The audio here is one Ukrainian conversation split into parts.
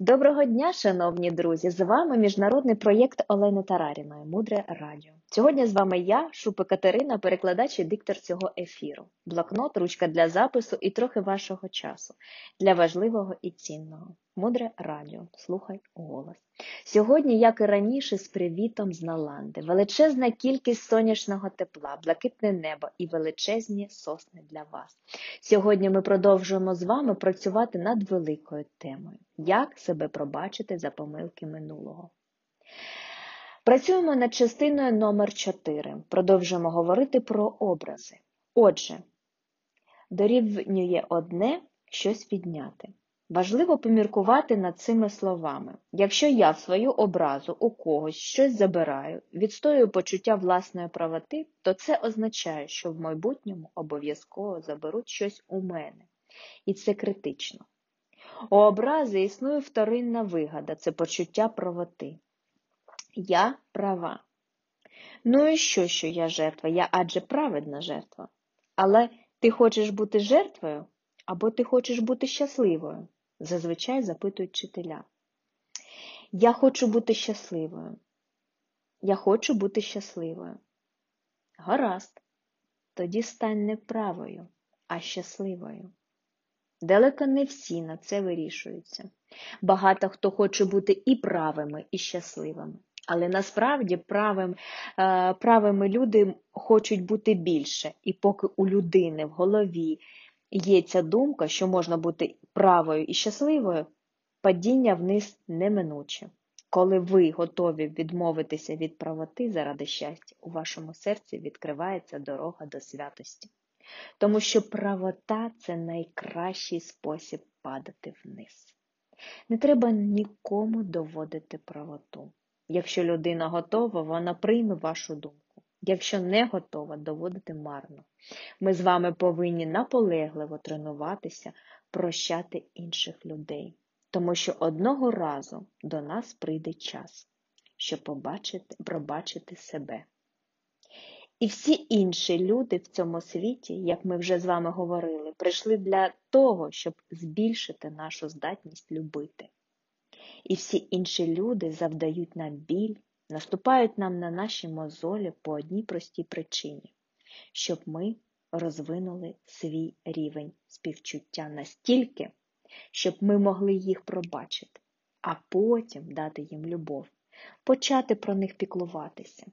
Доброго дня, шановні друзі! З вами міжнародний проєкт Олени Тараріної Мудре Радіо. Сьогодні з вами я, Шупи Катерина, перекладач і диктор цього ефіру, блокнот, ручка для запису і трохи вашого часу для важливого і цінного. Мудре Радіо. Слухай голос. Сьогодні, як і раніше, з привітом з Наланди, величезна кількість сонячного тепла, блакитне небо і величезні сосни для вас. Сьогодні ми продовжуємо з вами працювати над великою темою як себе пробачити за помилки минулого. Працюємо над частиною номер 4 Продовжуємо говорити про образи. Отже, дорівнює одне щось відняти. Важливо поміркувати над цими словами. Якщо я в свою образу у когось щось забираю, відстоюю почуття власної правоти, то це означає, що в майбутньому обов'язково заберуть щось у мене. І це критично. У образи існує вторинна вигада це почуття правоти. Я права. Ну і що, що я жертва? Я адже праведна жертва. Але ти хочеш бути жертвою або ти хочеш бути щасливою? Зазвичай запитують вчителя. Я хочу бути щасливою. Я хочу бути щасливою. Гаразд. Тоді стань не правою, а щасливою. Далеко не всі на це вирішуються. Багато хто хоче бути і правими, і щасливими. Але насправді правим, е, правими люди хочуть бути більше. І поки у людини в голові є ця думка, що можна бути правою і щасливою, падіння вниз неминуче. Коли ви готові відмовитися від правоти заради щастя, у вашому серці відкривається дорога до святості. Тому що правота це найкращий спосіб падати вниз. Не треба нікому доводити правоту. Якщо людина готова, вона прийме вашу думку. Якщо не готова, доводити марно. Ми з вами повинні наполегливо тренуватися, прощати інших людей. Тому що одного разу до нас прийде час, щоб побачити, пробачити себе. І всі інші люди в цьому світі, як ми вже з вами говорили, прийшли для того, щоб збільшити нашу здатність любити. І всі інші люди завдають нам біль, наступають нам на наші мозолі по одній простій причині, щоб ми розвинули свій рівень співчуття настільки, щоб ми могли їх пробачити, а потім дати їм любов, почати про них піклуватися.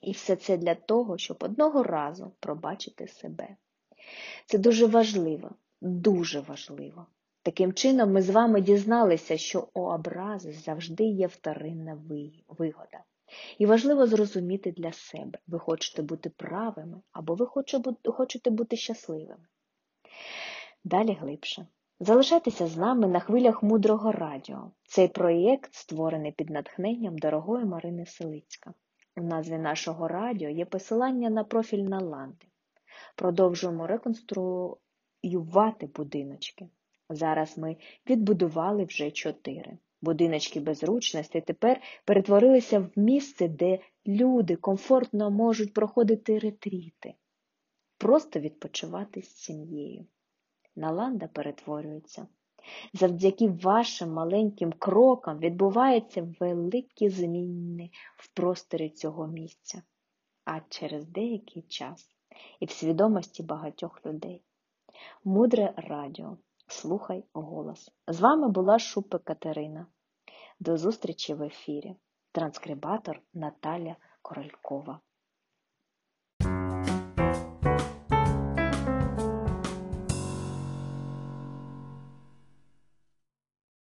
І все це для того, щоб одного разу пробачити себе. Це дуже важливо, дуже важливо. Таким чином, ми з вами дізналися, що у образи завжди є вторинна вигода. І важливо зрозуміти для себе, ви хочете бути правими або ви хочете бути щасливими. Далі глибше. Залишайтеся з нами на хвилях мудрого радіо. Цей проєкт створений під натхненням дорогої Марини Селицька. У назві нашого радіо є посилання на профіль Наланди. Продовжуємо реконструювати будиночки. Зараз ми відбудували вже чотири. Будиночки безручності тепер перетворилися в місце, де люди комфортно можуть проходити ретріти, просто відпочивати з сім'єю. Наланда перетворюється. Завдяки вашим маленьким крокам відбуваються великі зміни в просторі цього місця, а через деякий час і в свідомості багатьох людей. Мудре радіо. Слухай голос. З вами була Шупа Катерина. До зустрічі в ефірі. Транскрибатор Наталя Королькова.